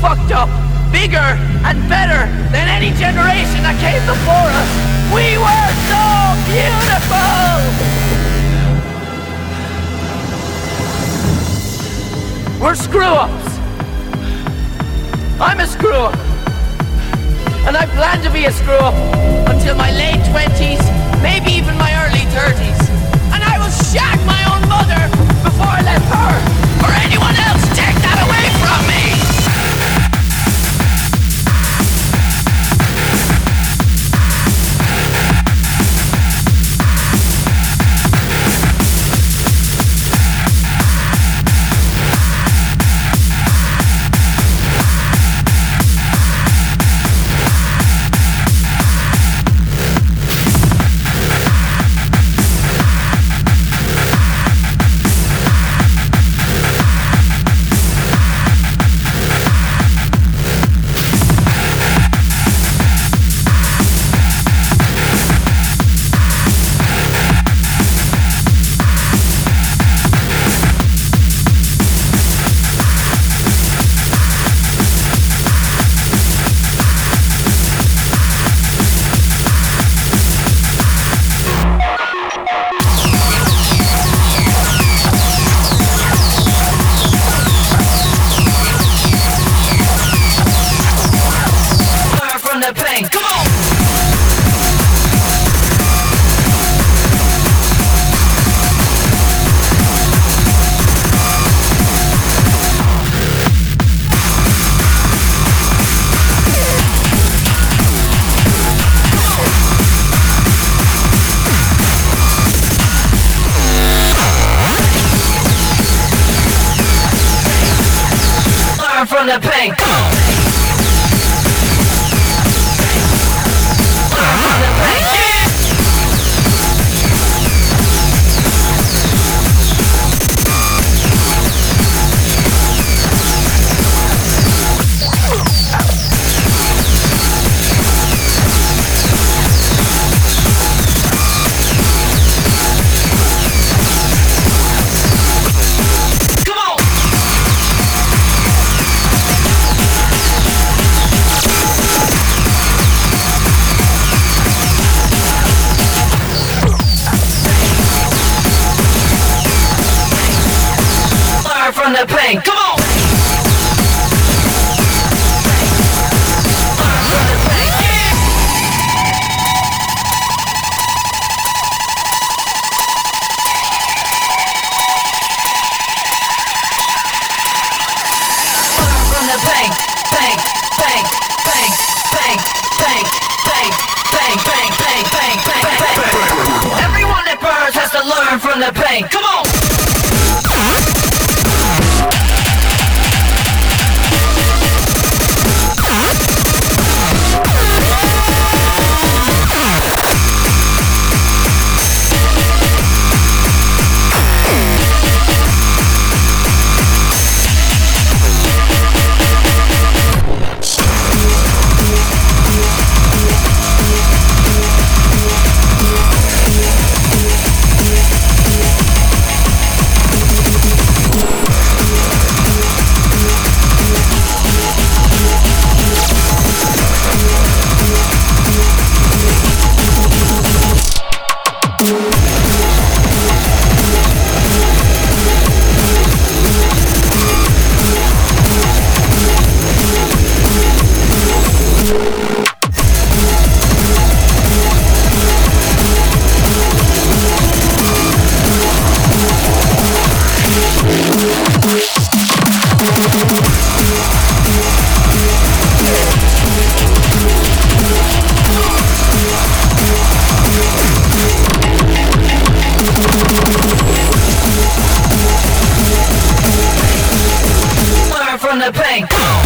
fucked up bigger and better than any generation that came before us. We were so beautiful! We're screw ups. I'm a screw up. And I plan to be a screw up until my late 20s, maybe even my early 30s. And I will shag my own mother before I let her or anyone else take the bank. on the. Come on. on the bank.